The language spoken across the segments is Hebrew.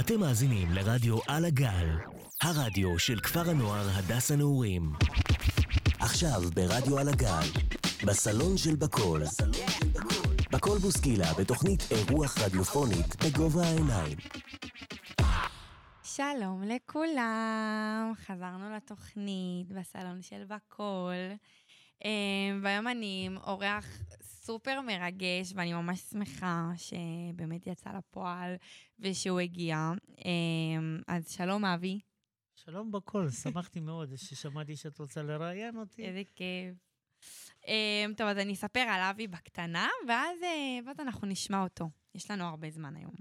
אתם מאזינים לרדיו על הגל, הרדיו של כפר הנוער הדס הנעורים. עכשיו ברדיו על הגל, בסלון של בקול. בקול בוסקילה בתוכנית אירוח רדיופונית בגובה העיניים. שלום לכולם, חזרנו לתוכנית בסלון של בקול. אמ, והיום אני עם אורח סופר מרגש, ואני ממש שמחה שבאמת יצא לפועל ושהוא הגיע. אמ, אז שלום, אבי. שלום בקול, שמחתי מאוד ששמעתי שאת רוצה לראיין אותי. איזה כיף. אמ, טוב, אז אני אספר על אבי בקטנה, ואז, אה, ואז אנחנו נשמע אותו. יש לנו הרבה זמן היום.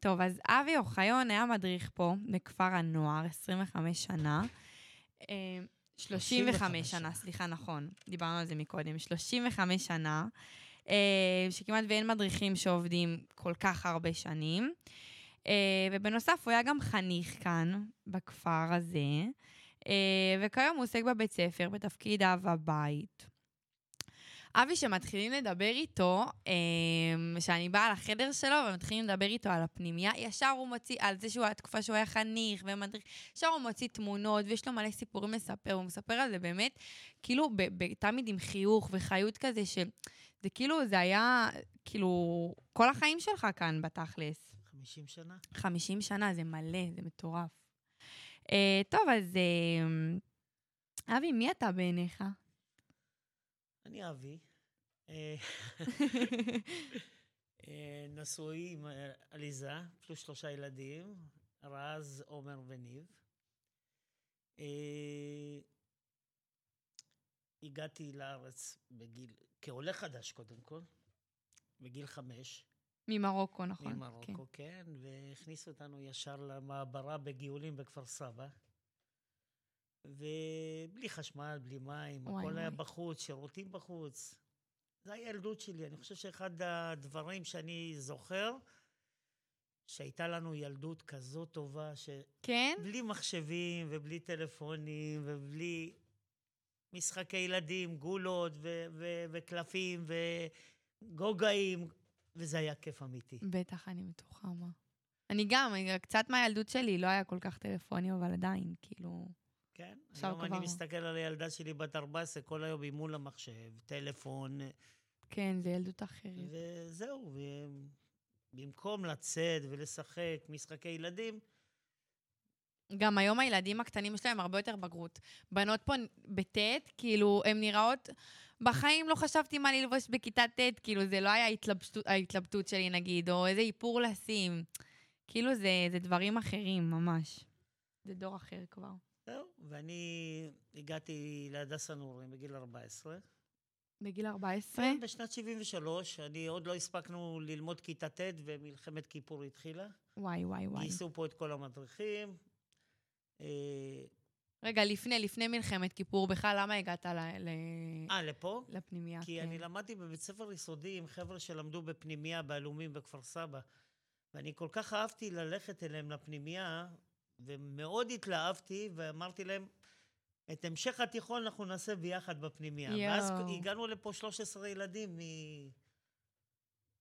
טוב, אז אבי אוחיון היה מדריך פה בכפר הנוער 25 שנה. 35 שנה, סליחה, נכון, דיברנו על זה מקודם, 35 שנה, אה, שכמעט ואין מדריכים שעובדים כל כך הרבה שנים. אה, ובנוסף, הוא היה גם חניך כאן, בכפר הזה, אה, וכיום הוא עוסק בבית ספר בתפקיד אב הבית. אבי, שמתחילים לדבר איתו, אה, שאני באה לחדר שלו ומתחילים לדבר איתו על הפנימייה, ישר הוא מוציא, על זה שהוא היה תקופה שהוא היה חניך ומדריך, ישר הוא מוציא תמונות ויש לו מלא סיפורים לספר, הוא מספר על זה באמת, כאילו, ב- ב- תמיד עם חיוך וחיות כזה, שזה כאילו, זה היה, כאילו, כל החיים שלך כאן בתכלס. 50 שנה? 50 שנה, זה מלא, זה מטורף. אה, טוב, אז אה, אבי, מי אתה בעיניך? אני אבי. אה, אה, נשוי עם אה, עליזה, פלוס שלושה ילדים, רז, עומר וניב. הגעתי לארץ בגיל, כעולה חדש קודם כל, בגיל חמש. ממרוקו, נכון. ממרוקו, כן, כן והכניסו אותנו ישר למעברה בגאולים בכפר סבא. ובלי חשמל, בלי מים, וואי הכל וואי. היה בחוץ, שירותים בחוץ. זה הילדות שלי. אני חושב שאחד הדברים שאני זוכר, שהייתה לנו ילדות כזו טובה, ש... כן? בלי מחשבים ובלי טלפונים ובלי משחקי ילדים, גולות ו- ו- וקלפים וגוגאים, וזה היה כיף אמיתי. בטח, אני בטוחה, מה. אני גם, קצת מהילדות שלי לא היה כל כך טלפונים, אבל עדיין, כאילו... כן, היום כבר... אני מסתכל על הילדה שלי בת 14, כל היום היא מול המחשב, טלפון. כן, זה ילדות אחרת. וזהו, במקום לצאת ולשחק משחקי ילדים, גם היום הילדים הקטנים שלהם הרבה יותר בגרות. בנות פה בט', כאילו, הן נראות... בחיים לא חשבתי מה ללבוש בכיתה ט', כאילו, זה לא היה ההתלבטות, ההתלבטות שלי, נגיד, או איזה איפור לשים. כאילו, זה, זה דברים אחרים, ממש. זה דור אחר כבר. זהו, ואני הגעתי להדסה נעורים בגיל 14. בגיל 14? כן, בשנת 73. אני עוד לא הספקנו ללמוד כיתה ט' ומלחמת כיפור התחילה. וואי, וואי, וואי. גייסו פה את כל המדריכים. אה, רגע, לפני, לפני מלחמת כיפור, בכלל, למה הגעת ל... ל... אה, לפה? לפנימייה, כי כן. אני למדתי בבית ספר יסודי עם חבר'ה שלמדו בפנימייה בעלומים בכפר סבא. ואני כל כך אהבתי ללכת אליהם לפנימייה, ומאוד התלהבתי, ואמרתי להם, את המשך התיכון אנחנו נעשה ביחד בפנימייה. יואו. ואז הגענו לפה 13 ילדים מ...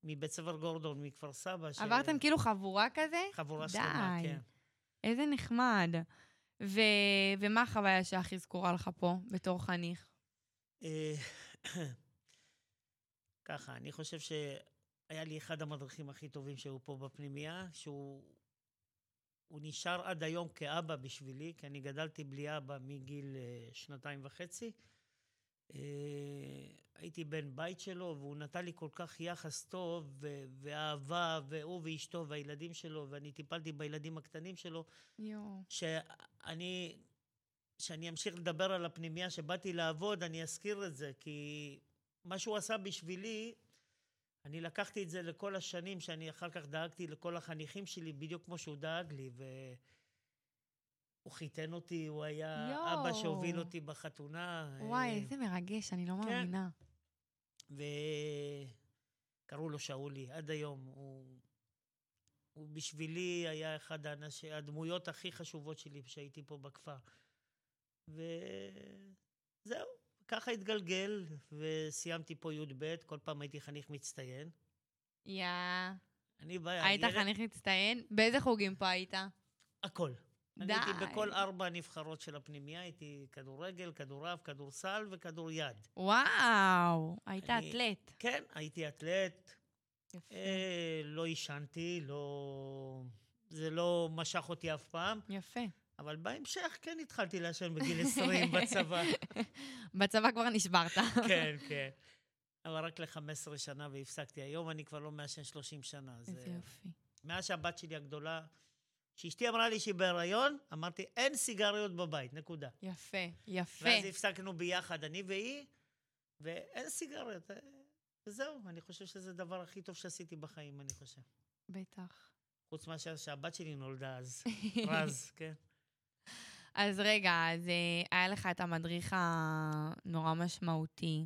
מבית ספר גורדון, מכפר סבא. ש... עברתם כאילו חבורה כזה? חבורה שלמה, כן. איזה נחמד. ו... ומה החוויה שהכי זכורה לך פה, בתור חניך? אה, ככה, אני חושב שהיה לי אחד המדריכים הכי טובים שהיו פה בפנימייה, שהוא הוא נשאר עד היום כאבא בשבילי, כי אני גדלתי בלי אבא מגיל uh, שנתיים וחצי. Uh, הייתי בן בית שלו, והוא נתן לי כל כך יחס טוב, ו- ואהבה, והוא ואשתו והילדים שלו, ואני טיפלתי בילדים הקטנים שלו. יואו. שאני, שאני אמשיך לדבר על הפנימייה שבאתי לעבוד, אני אזכיר את זה, כי מה שהוא עשה בשבילי, אני לקחתי את זה לכל השנים שאני אחר כך דאגתי לכל החניכים שלי, בדיוק כמו שהוא דאג לי, והוא חיתן אותי, הוא היה יו. אבא שהוביל אותי בחתונה. וואי, אה, איזה מרגש, אני לא כן. מאמינה. וקראו לו שאולי, עד היום. הוא, הוא בשבילי היה אחד האנש... הדמויות הכי חשובות שלי כשהייתי פה בכפר. וזהו. ככה התגלגל, וסיימתי פה י"ב, כל פעם הייתי חניך מצטיין. יא. אני בא... היית ילד- חניך מצטיין? באיזה חוגים פה היית? הכל. אני די. הייתי בכל ארבע הנבחרות של הפנימייה, הייתי כדורגל, כדורעף, כדורסל וכדור יד. וואו, היית אני- אתלט. כן, הייתי אתלט, יפה. אה, לא עישנתי, לא... זה לא משך אותי אף פעם, יפה. אבל בהמשך כן התחלתי לעשן בגיל 20 בצבא. בצבא כבר נשברת. כן, כן. אבל רק ל-15 שנה והפסקתי. היום אני כבר לא מעשן 30 שנה. איזה זה... יופי. מאז שהבת שלי הגדולה, כשאשתי אמרה לי שהיא בהיריון, אמרתי, אין סיגריות בבית, נקודה. יפה, יפה. ואז הפסקנו ביחד, אני והיא, ואין סיגריות. וזהו, אני חושב שזה הדבר הכי טוב שעשיתי בחיים, אני חושב. בטח. חוץ מאשר שהבת שלי נולדה אז. רז, כן. אז רגע, אז אה, היה לך את המדריך הנורא משמעותי,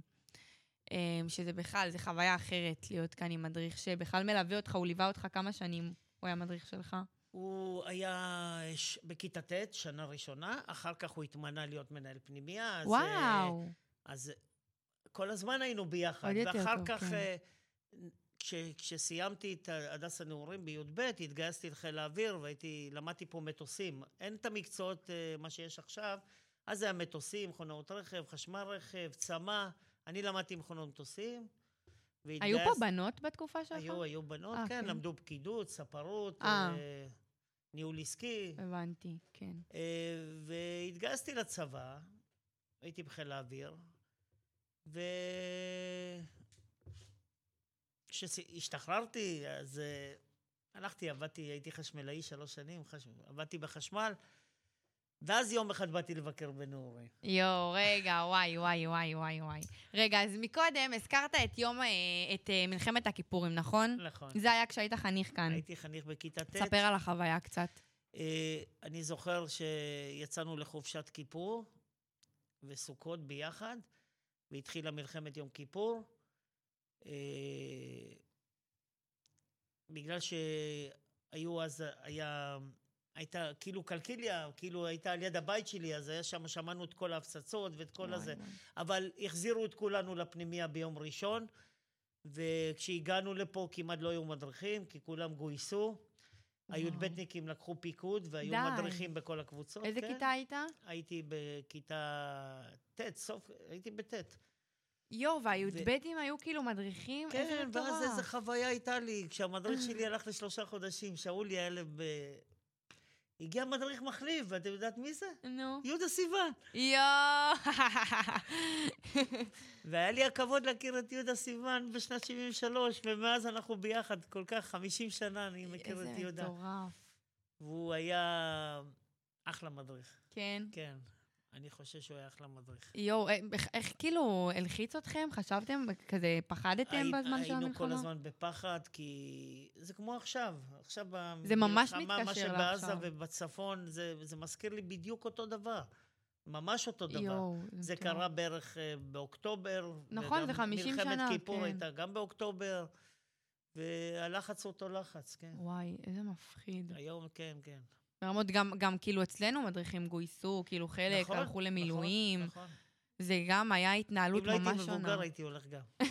אה, שזה בכלל, זו חוויה אחרת להיות כאן עם מדריך שבכלל מלווה אותך, הוא ליווה אותך כמה שנים, הוא היה מדריך שלך? הוא היה ש- בכיתה ט', שנה ראשונה, אחר כך הוא התמנה להיות מנהל פנימייה. אז, אה, וואו. אז כל הזמן היינו ביחד. עוד יותר ואחר טוב, כך, כן. כש, כשסיימתי את הדס הנעורים בי"ב, התגייסתי לחיל האוויר והייתי, למדתי פה מטוסים. אין את המקצועות, אה, מה שיש עכשיו. אז זה היה מטוסים, מכונות רכב, חשמל רכב, צמ"ה. אני למדתי מכונות מטוסים. היו פה והתגייס- בנות בתקופה שלך? היו, היו בנות, אה, כן, כן. למדו פקידות, ספרות, אה. אה, ניהול עסקי. הבנתי, כן. אה, והתגייסתי לצבא, הייתי בחיל האוויר, ו... כשהשתחררתי, אז אה, הלכתי, עבדתי, הייתי חשמלאי שלוש שנים, חש... עבדתי בחשמל, ואז יום אחד באתי לבקר בנעורים. יואו, רגע, וואי, וואי, וואי, וואי, וואי. רגע, אז מקודם הזכרת את יום, אה, את אה, מלחמת הכיפורים, נכון? נכון. זה היה כשהיית חניך כאן. הייתי חניך בכיתה ט'. ספר על החוויה קצת. אה, אני זוכר שיצאנו לחופשת כיפור וסוכות ביחד, והתחילה מלחמת יום כיפור. אה, בגלל שהיו אז, היה, הייתה כאילו קלקיליה, כאילו הייתה על יד הבית שלי, אז היה שם, שמענו את כל ההפצצות ואת כל הזה. אבל החזירו את כולנו לפנימייה ביום ראשון, וכשהגענו לפה כמעט לא היו מדריכים, כי כולם גויסו. הי"בניקים לקחו פיקוד והיו די. מדריכים בכל הקבוצות. איזה כן. כיתה היית? הייתי בכיתה ט', סוף, הייתי בט'. יואו, והי"בים היו כאילו מדריכים? איזה כן. ואז איזה חוויה הייתה לי. כשהמדריך שלי הלך לשלושה חודשים, שאולי היה לב... הגיע מדריך מחליף, ואת יודעת מי זה? נו. יהודה סיוון. יואו. והיה לי הכבוד להכיר את יהודה סיוון בשנת 73, ומאז אנחנו ביחד כל כך, 50 שנה אני מכיר איזה את יהודה. מטורף. והוא היה אחלה מדריך. כן. כן, אני חושב שהוא היה אחלה מדריך. יואו, אה, איך- איך כאילו הלחיץ אתכם? חשבתם? כזה פחדתם הי- בזמן של היינו כל המלחמה? הזמן בפחד, כי זה כמו עכשיו. עכשיו זה ממש במלחמה, מה מתקשר שבעזה לעכשיו. ובצפון, זה, זה מזכיר לי בדיוק אותו דבר. ממש אותו דבר. יואו. זה מטורף. קרה בערך אה, באוקטובר. נכון, זה 50 מלחמת שנה, כיפור כן. הייתה גם באוקטובר, והלחץ הוא אותו לחץ, כן. וואי, איזה מפחיד. היום, כן, כן. ברמות, גם, גם כאילו אצלנו מדריכים גויסו, כאילו חלק נכון, הלכו למילואים. נכון, נכון. זה גם היה התנהלות אם לא הייתי ממש שונה. מבוגר, הייתי הולך גם.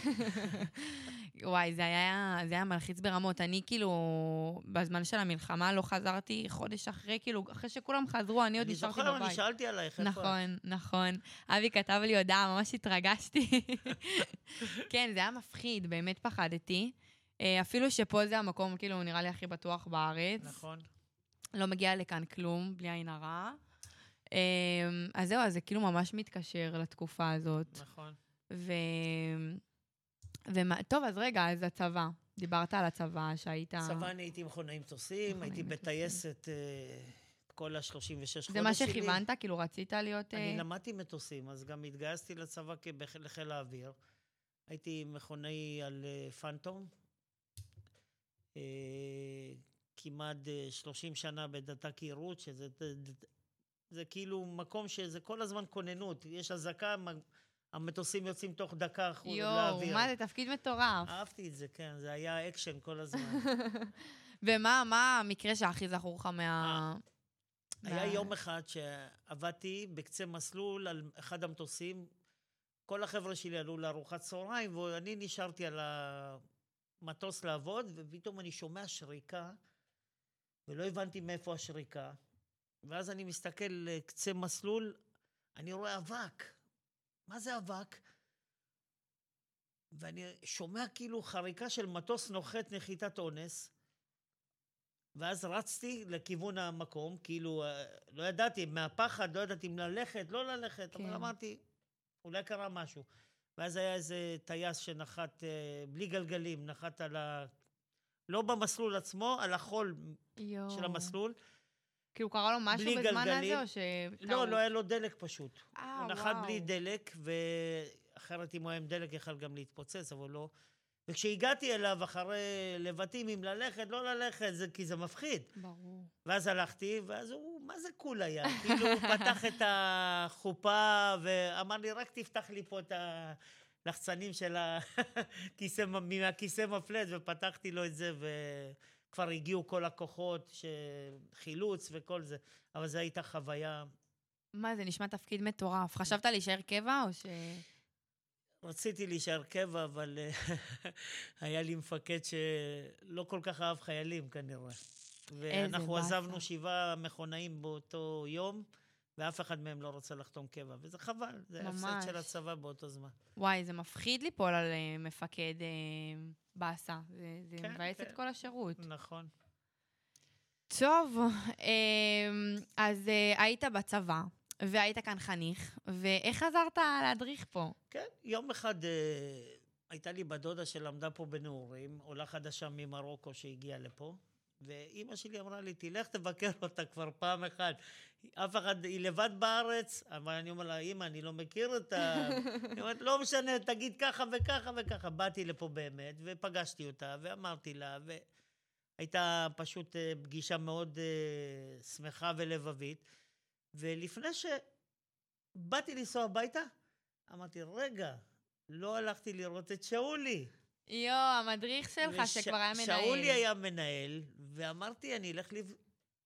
וואי, זה היה, זה היה מלחיץ ברמות. אני כאילו, בזמן של המלחמה לא חזרתי חודש אחרי, כאילו, אחרי שכולם חזרו, אני עוד אני נשארתי זוכר, בבית. אני שאלתי עלייך, איפה? נכון, נכון. אבי כתב לי הודעה, ממש התרגשתי. כן, זה היה מפחיד, באמת פחדתי. אה, אפילו שפה זה המקום, כאילו, נראה לי הכי בטוח בארץ. נכון. לא מגיע לכאן כלום, בלי עין הרע. אה, אז זהו, אז זה כאילו ממש מתקשר לתקופה הזאת. נכון. ו... ומה... טוב, אז רגע, אז הצבא. דיברת על הצבא, שהיית... צבא אני הייתי מכונאי מטוסים, הייתי. בטייסת אה, את כל ה-36 חודש שלי. זה מה שכיוונת? כאילו, רצית להיות... אני אה, למדתי מטוסים, אז גם התגייסתי לצבא לחיל האוויר. הייתי מכונאי על אה, פנטום. אה, כמעט אה, 30 שנה בדת"ק יירוט, שזה זה כאילו מקום שזה כל הזמן כוננות. יש אזעקה, המטוסים יוצאים תוך דקה יואו, לאוויר. מה זה תפקיד מטורף. אהבתי את זה, כן, זה היה אקשן כל הזמן. ומה מה המקרה שהכי זכור לך מה... היה יום אחד שעבדתי בקצה מסלול על אחד המטוסים. כל החבר'ה שלי עלו לארוחת צהריים, ואני נשארתי על. המטוס לעבוד, ופתאום אני שומע שריקה, ולא הבנתי מאיפה השריקה. ואז אני מסתכל לקצה מסלול, אני רואה אבק. מה זה אבק? ואני שומע כאילו חריקה של מטוס נוחת נחיתת אונס, ואז רצתי לכיוון המקום, כאילו, אה, לא ידעתי, מהפחד, לא ידעתי אם ללכת, לא ללכת, כן. אבל אמרתי, אולי קרה משהו. ואז היה איזה טייס שנחת אה, בלי גלגלים, נחת על ה... לא במסלול עצמו, על החול יו. של המסלול. כאילו קרה לו משהו בזמן גלגלים. הזה, או ש... לא, לא היה לו דלק פשוט. אה, וואו. הוא נחת בלי דלק, ואחרת אם הוא היה עם דלק יכל גם להתפוצץ, אבל לא. וכשהגעתי אליו אחרי לבטים אם ללכת, לא ללכת, זה, כי זה מפחיד. ברור. ואז הלכתי, ואז הוא, מה זה קול היה? כאילו, הוא פתח את החופה ואמר לי, רק תפתח לי פה את הלחצנים של הכיסא, מהכיסא מפלט, ופתחתי לו את זה, וכבר הגיעו כל הכוחות, חילוץ וכל זה. אבל זו הייתה חוויה... מה, זה נשמע תפקיד מטורף. חשבת להישאר קבע, או ש... רציתי להישאר קבע, אבל היה לי מפקד שלא כל כך אהב חיילים כנראה. ואנחנו עזבנו שבעה מכונאים באותו יום, ואף אחד מהם לא רוצה לחתום קבע, וזה חבל, זה הפסד של הצבא באותו זמן. וואי, זה מפחיד ליפול על אה, מפקד אה, באסה. זה, זה כן, מבאס כן. את כל השירות. נכון. טוב, אז היית בצבא, והיית כאן חניך, ואיך חזרת להדריך פה? כן, יום אחד אה, הייתה לי בת דודה שלמדה פה בנעורים, עולה חדשה ממרוקו שהגיעה לפה, ואימא שלי אמרה לי, תלך תבקר אותה כבר פעם אחת. אף אחד, היא לבד בארץ, אבל אני אומר לה, אימא, אני לא מכיר אותה. היא אומרת, לא משנה, תגיד ככה וככה וככה. באתי לפה באמת, ופגשתי אותה, ואמרתי לה, והייתה פשוט אה, פגישה מאוד uh, שמחה ולבבית. ולפני שבאתי לנסוע הביתה, אמרתי, רגע, לא הלכתי לראות את שאולי. יואו, המדריך שלך וש... שכבר היה מנהל. שאולי היה מנהל, ואמרתי, אני אלך לב...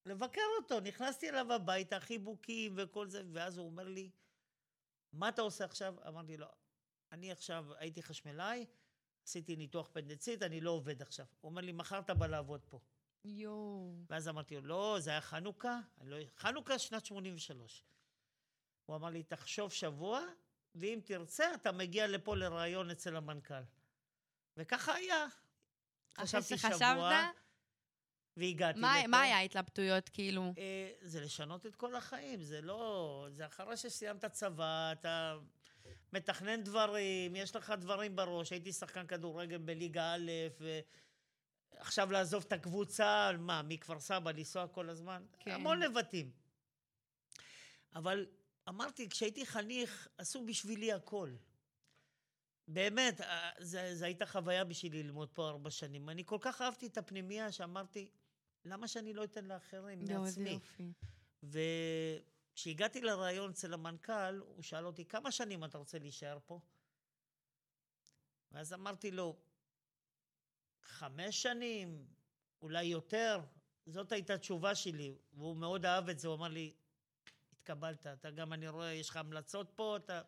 לבקר אותו. נכנסתי אליו הביתה, חיבוקים וכל זה, ואז הוא אומר לי, מה אתה עושה עכשיו? אמרתי לו, אני עכשיו הייתי חשמלאי, עשיתי ניתוח פנדצית, אני לא עובד עכשיו. הוא אומר לי, מחר אתה בא לעבוד פה. יואו. ואז אמרתי לו, לא, זה היה חנוכה, לא... חנוכה שנת 83. הוא אמר לי, תחשוב שבוע, ואם תרצה, אתה מגיע לפה לראיון אצל המנכ"ל. וככה היה. חשבתי שבוע, והגעתי מה, לפה. מה היה ההתלבטויות, כאילו? אה, זה לשנות את כל החיים, זה לא... זה אחרי שסיימת צבא, אתה מתכנן דברים, יש לך דברים בראש. הייתי שחקן כדורגל בליגה א', ו... עכשיו לעזוב את הקבוצה, מה, מכפר סבא, לנסוע כל הזמן? כן. המון לבטים. אבל אמרתי, כשהייתי חניך, עשו בשבילי הכל. באמת, אה, זו הייתה חוויה בשבילי ללמוד פה ארבע שנים. אני כל כך אהבתי את הפנימייה שאמרתי, למה שאני לא אתן לאחרים לא, מעצמי? וכשהגעתי לראיון אצל המנכ"ל, הוא שאל אותי, כמה שנים אתה רוצה להישאר פה? ואז אמרתי לו, חמש שנים, אולי יותר. זאת הייתה תשובה שלי, והוא מאוד אהב את זה, הוא אמר לי, התקבלת, אתה גם, אני רואה, יש לך המלצות פה, אתה...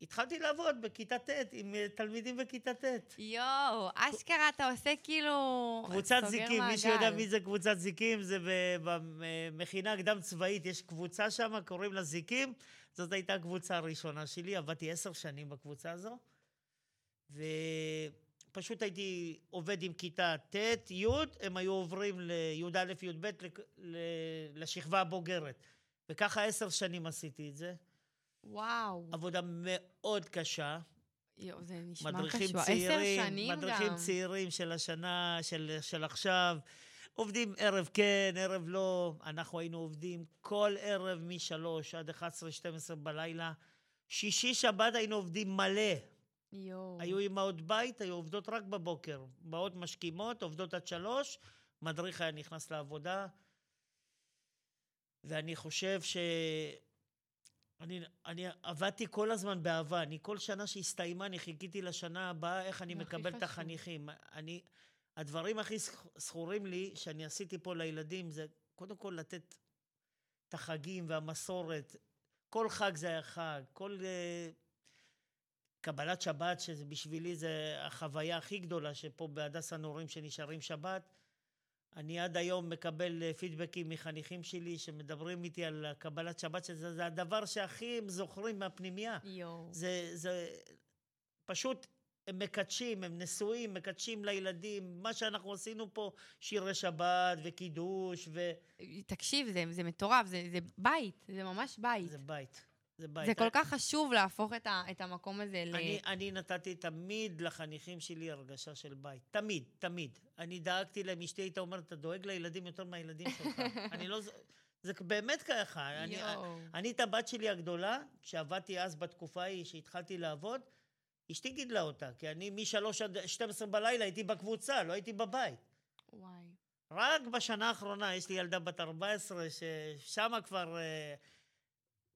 והתחלתי לעבוד בכיתה ט' עם אה, תלמידים בכיתה ט'. יואו, אשכרה אתה עושה כאילו... קבוצת זיקים, מעגל. מי שיודע מי זה קבוצת זיקים, זה במכינה קדם צבאית, יש קבוצה שם, קוראים לה זיקים. זאת הייתה הקבוצה הראשונה שלי, עבדתי עשר שנים בקבוצה הזו. ופשוט הייתי עובד עם כיתה ט', י', הם היו עוברים לי"א, י"ב, לשכבה הבוגרת. וככה עשר שנים עשיתי את זה. וואו. עבודה מאוד קשה. יואו, זה נשמע קשור. עשר שנים מדריכים גם. מדריכים צעירים של השנה, של, של עכשיו. עובדים ערב כן, ערב לא. אנחנו היינו עובדים כל ערב מ-3 עד 11-12 בלילה. שישי, שבת היינו עובדים מלא. יואו. היו אימהות בית, היו עובדות רק בבוקר. באות משכימות, עובדות עד שלוש, מדריך היה נכנס לעבודה. ואני חושב ש... אני, אני עבדתי כל הזמן באהבה. אני כל שנה שהסתיימה, אני חיכיתי לשנה הבאה, איך אני מקבל את החניכים. אני, הדברים הכי זכורים לי, שאני עשיתי פה לילדים, זה קודם כל לתת את החגים והמסורת. כל חג זה היה חג. כל... Uh, קבלת שבת, שזה בשבילי זה החוויה הכי גדולה, שפה בהדסה נעורים שנשארים שבת. אני עד היום מקבל אה, פידבקים מחניכים שלי שמדברים איתי על קבלת שבת, שזה זה הדבר שהכי הם זוכרים מהפנימייה. יואו. זה, זה פשוט, הם מקדשים, הם נשואים, מקדשים לילדים. מה שאנחנו עשינו פה, שירי שבת וקידוש, ו... תקשיב, זה, זה מטורף, זה, זה בית, זה ממש בית. זה בית. זה בית. זה כל כך חשוב להפוך את, ה, את המקום הזה ל... אני, אני נתתי תמיד לחניכים שלי הרגשה של בית. תמיד, תמיד. אני דאגתי להם, אשתי הייתה אומרת, אתה דואג לילדים יותר מהילדים שלך. אני לא... זה באמת ככה. אני. אני את הבת שלי הגדולה, כשעבדתי אז בתקופה ההיא, שהתחלתי לעבוד, אשתי גידלה אותה, כי אני משלוש עד 12 בלילה הייתי בקבוצה, לא הייתי בבית. וואי. רק בשנה האחרונה יש לי ילדה בת 14, ששם כבר אה,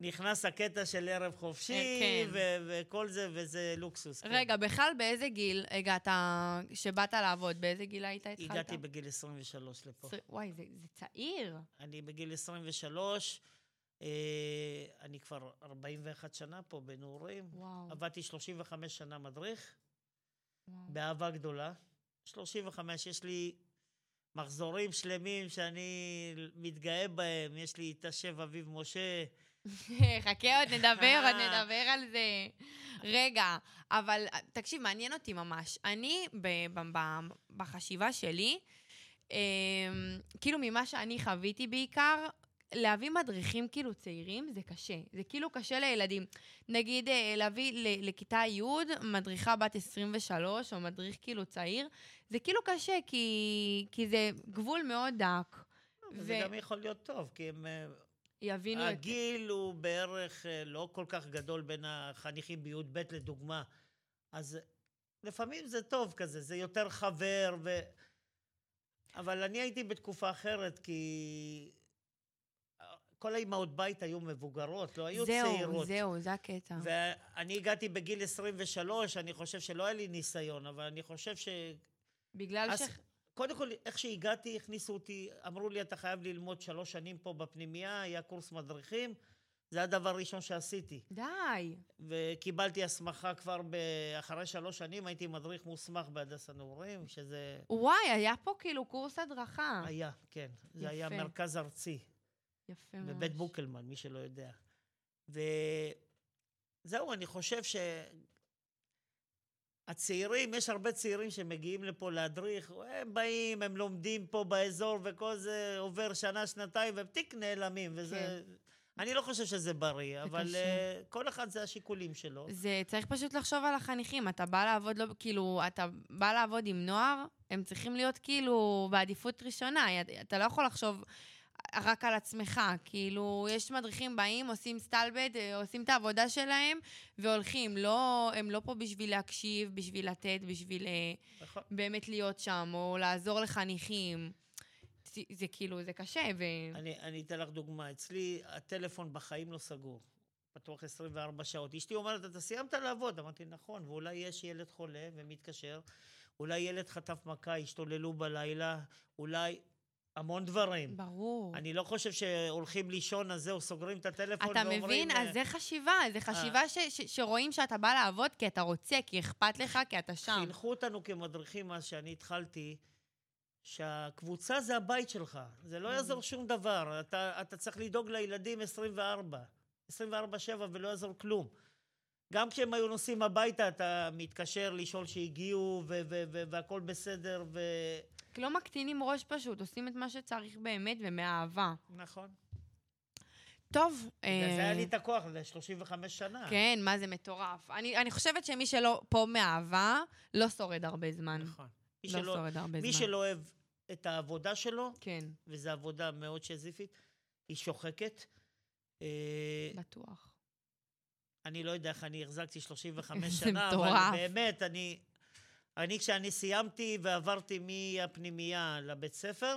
נכנס הקטע של ערב חופשי, אה, כן. ו- וכל זה, וזה לוקסוס. כן. רגע, בכלל באיזה גיל הגעת, שבאת לעבוד? באיזה גיל היית התחלת? הגעתי בגיל 23 לפה. וואי, זה, זה צעיר. אני בגיל 23, אה, אני כבר 41 שנה פה בנעורים. וואו. עבדתי 35 שנה מדריך, וואו. באהבה גדולה. 35, יש לי מחזורים שלמים שאני מתגאה בהם. יש לי את השב אביב משה. חכה, עוד נדבר, עוד אה. נדבר על זה. רגע, אבל תקשיב, מעניין אותי ממש. אני, בחשיבה שלי, אמ, כאילו ממה שאני חוויתי בעיקר, להביא מדריכים כאילו צעירים זה קשה. זה כאילו קשה לילדים. נגיד, אה, להביא לכיתה י' מדריכה בת 23, או מדריך כאילו צעיר, זה כאילו קשה, כי, כי זה גבול מאוד דק. וזה גם יכול להיות טוב, כי הם... יבינו את... הגיל הוא בערך אה, לא כל כך גדול בין החניכים בי"ב לדוגמה. אז לפעמים זה טוב כזה, זה יותר חבר ו... אבל אני הייתי בתקופה אחרת, כי כל האימהות בית היו מבוגרות, לא היו זהו, צעירות. זהו, זה הקטע. ואני הגעתי בגיל 23, אני חושב שלא היה לי ניסיון, אבל אני חושב ש... בגלל אז ש... קודם כל, איך שהגעתי, הכניסו אותי, אמרו לי, אתה חייב ללמוד שלוש שנים פה בפנימייה, היה קורס מדריכים. זה הדבר הראשון שעשיתי. די. וקיבלתי הסמכה כבר ב... אחרי שלוש שנים, הייתי מדריך מוסמך בהדסה נעורים, שזה וואי, היה פה כאילו קורס הדרכה. היה, כן. זה יפה. היה מרכז ארצי, יפה ממש. בבית בוקלמן, מי שלא יודע. וזהו, אני חושב ש... הצעירים, יש הרבה צעירים שמגיעים לפה להדריך, הם באים, הם לומדים פה באזור וכל זה עובר שנה, שנתיים, והם תיק נעלמים, וזה... אני לא חושב שזה בריא, אבל קשה. אה, כל אחד זה השיקולים שלו. זה צריך פשוט לחשוב על החניכים. אתה בא לעבוד, לא, כאילו, אתה בא לעבוד עם נוער, הם צריכים להיות כאילו בעדיפות ראשונה. אתה לא יכול לחשוב רק על עצמך. כאילו, יש מדריכים באים, עושים סטלבט, אה, עושים את העבודה שלהם, והולכים. לא, הם לא פה בשביל להקשיב, בשביל לתת, בשביל אה, נכון. באמת להיות שם, או לעזור לחניכים. זה, זה כאילו, זה קשה, ו... אני, אני אתן לך דוגמה. אצלי הטלפון בחיים לא סגור. פתוח 24 שעות. אשתי אומרת, אתה סיימת לעבוד? אמרתי, נכון, ואולי יש ילד חולה ומתקשר, אולי ילד חטף מכה, השתוללו בלילה, אולי המון דברים. ברור. אני לא חושב שהולכים לישון, אז זהו, סוגרים את הטלפון אתה ואומרים... מבין? אה, אז זה חשיבה, זה חשיבה ש- ש- שרואים שאתה בא לעבוד כי אתה רוצה, כי אכפת לך, כי אתה שם. חינכו אותנו כמדריכים אז שאני התחלתי, שהקבוצה זה הבית שלך. זה לא יעזור שום דבר. אתה, אתה צריך לדאוג לילדים 24, 24-7 ולא יעזור כלום. גם כשהם היו נוסעים הביתה, אתה מתקשר לשאול שהגיעו ו- ו- ו- והכל בסדר, ו... לא מקטינים ראש פשוט, עושים את מה שצריך באמת ומאהבה. נכון. טוב. בגלל זה אה, היה לי את הכוח ל-35 שנה. כן, מה זה מטורף. אני, אני חושבת שמי שלא פה מאהבה, לא שורד הרבה זמן. נכון. מי לא שלא, שורד הרבה מי זמן. שלא אוהב את העבודה שלו, כן, וזו עבודה מאוד שזיפית, היא שוחקת. אה, בטוח. אני לא יודע איך אני החזקתי 35 זה שנה, אבל. באמת, אני, אני כשאני סיימתי ועברתי מהפנימייה לבית ספר,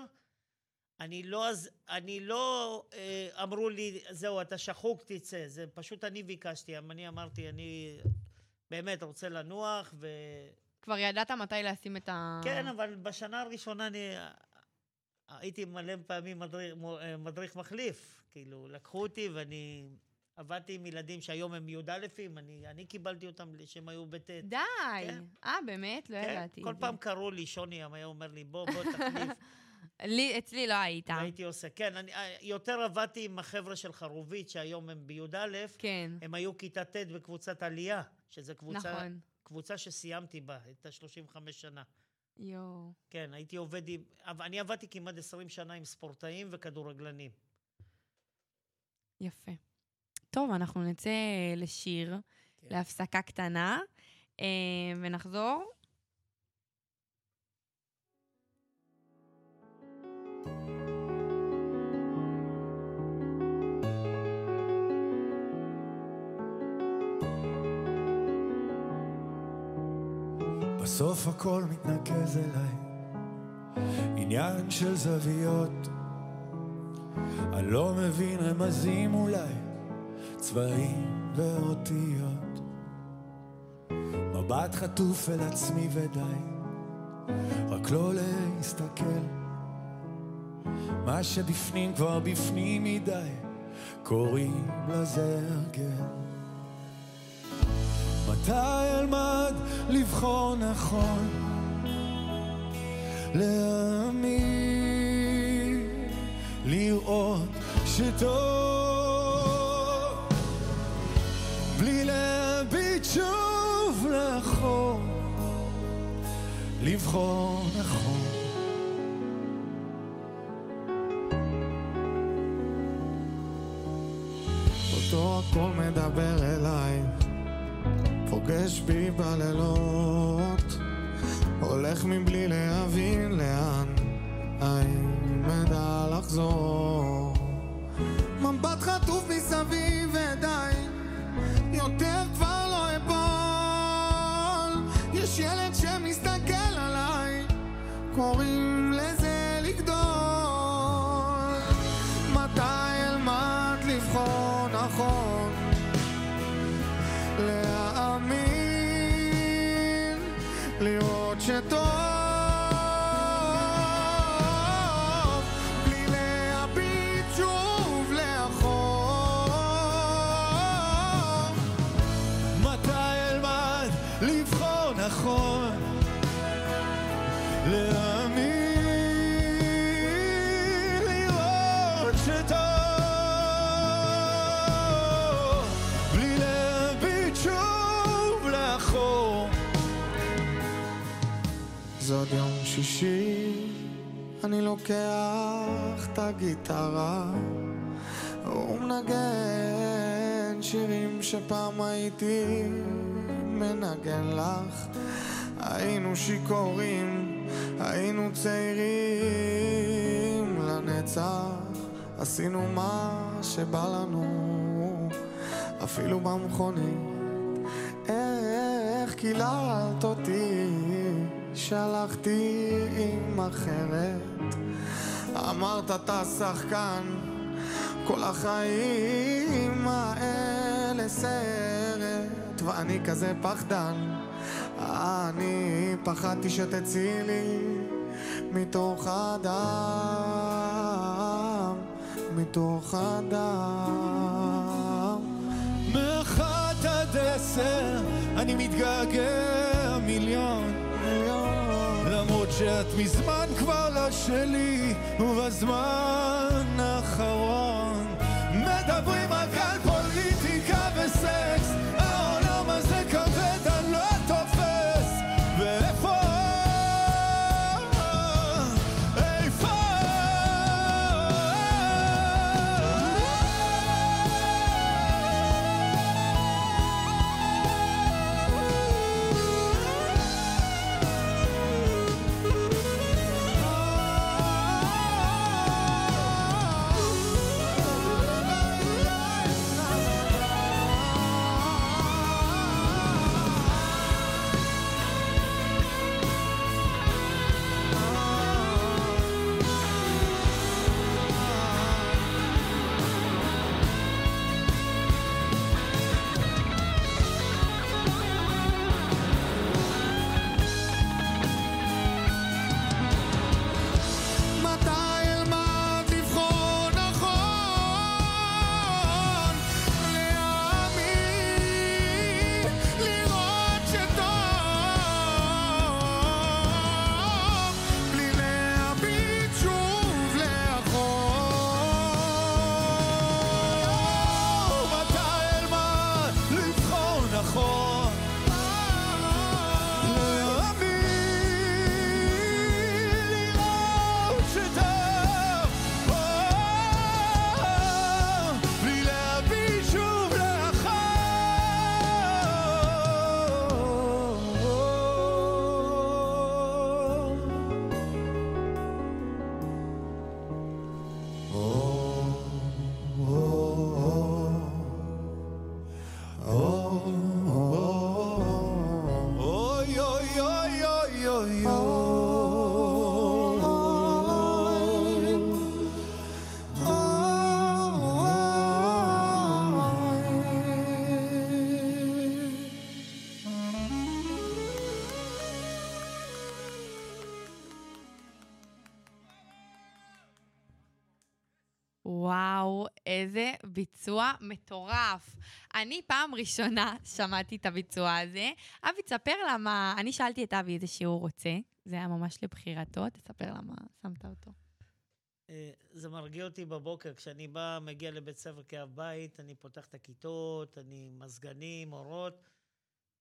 אני לא, אני לא, אה, אמרו לי, זהו, אתה שחוק, תצא. זה פשוט אני ביקשתי, אני אמרתי, אני באמת רוצה לנוח, ו... כבר ידעת מתי לשים את ה... כן, אבל בשנה הראשונה אני הייתי מלא פעמים מדריך, מדריך מחליף. כאילו, לקחו אותי ואני עבדתי עם ילדים שהיום הם י"אים, אני, אני קיבלתי אותם שהם היו בט'. די. כן. אה, באמת? לא כן, ידעתי. כל. פעם קראו לי, שוני היה אומר לי, בוא, בוא תחליף. לי, אצלי לא היית. והייתי עושה, כן, אני אה, יותר עבדתי עם החבר'ה של חרובית, שהיום הם בי"א, כן, הם היו כיתה ט' בקבוצת עלייה, שזה קבוצה, נכון. קבוצה שסיימתי בה את ה-35 שנה. יואו. כן, הייתי עובד עם... אני עבדתי כמעט 20 שנה עם ספורטאים וכדורגלנים. יפה. טוב, אנחנו נצא לשיר, כן. להפסקה קטנה, אה, ונחזור. בסוף הכל מתנקז אליי, עניין של זוויות. אני לא מבין רמזים אולי, צבעים ואותיות. מבט חטוף אל עצמי ודי, רק לא להסתכל. מה שבפנים כבר בפנים מדי, קוראים לזה הרגל. מתי אלמד לבחור נכון? להאמין, לראות שטוב, לבחור נכון. אותו הכל מדבר אליי פוגש בי בלילות, הולך מבלי להבין לאן, האם אדע לחזור. מבט חטוף מסביב קוראים עוד יום שישי, אני לוקח את הגיטרה ומנגן שירים שפעם הייתי מנגן לך. היינו שיכורים, היינו צעירים לנצח, עשינו מה שבא לנו, אפילו במכונית. איך קיללת אותי, שלחתי עם אחרת. אמרת אתה שחקן, כל החיים האלה סרט, ואני כזה פחדן. אני פחדתי שתצילי מתוך הדם, מתוך הדם. מאחת עד עשר אני מתגעגע שאת מזמן כבר לא שלי ובזמן האחרון מדברים וואו, איזה ביצוע מטורף. אני פעם ראשונה שמעתי את הביצוע הזה. אבי, תספר למה... אני שאלתי את אבי איזה שיעור רוצה. זה היה ממש לבחירתו, תספר למה שמת אותו. אה, זה מרגיע אותי בבוקר, כשאני בא, מגיע לבית ספר כאב בית, אני פותח את הכיתות, אני מזגנים, אורות,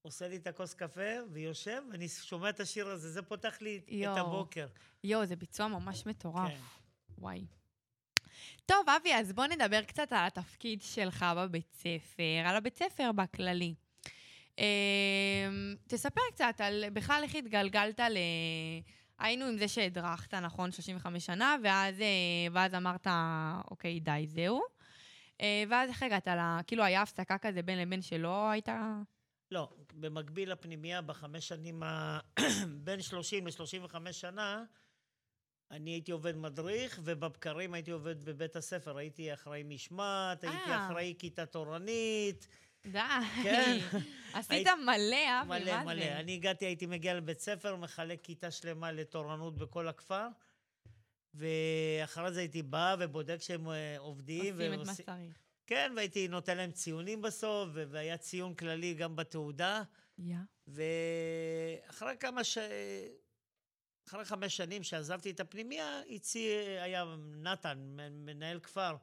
עושה לי את הכוס קפה ויושב, ואני שומע את השיר הזה, זה פותח לי יואו. את הבוקר. יואו, זה ביצוע ממש מטורף. כן. וואי. טוב, אבי, אז בוא נדבר קצת על התפקיד שלך בבית ספר, על הבית ספר בכללי. אמ, תספר קצת על בכלל איך התגלגלת ל... היינו עם זה שהדרכת, נכון, 35 שנה, ואז, אה, ואז אמרת, אוקיי, די, זהו. אה, ואז איך הגעת ל... כאילו, היה הפסקה כזה בין לבין שלא היית... לא, במקביל לפנימייה, בחמש שנים, ה... בין 30 ל-35 שנה, אני הייתי עובד מדריך, ובבקרים הייתי עובד בבית הספר. הייתי אחראי משמעת, הייתי אה. אחראי כיתה תורנית. די. כן. עשית מלא, אבי, מלא, מלא. אני הגעתי, הייתי מגיע לבית ספר, מחלק כיתה שלמה לתורנות בכל הכפר, ואחרי זה הייתי בא ובודק שהם אה, עובדים. עושים את מה שצריך. כן, והייתי נותן להם ציונים בסוף, והיה ציון כללי גם בתעודה. יא. ואחרי כמה ש... אחרי חמש שנים שעזבתי את הפנימייה, הציע, היה נתן, מנהל כפר,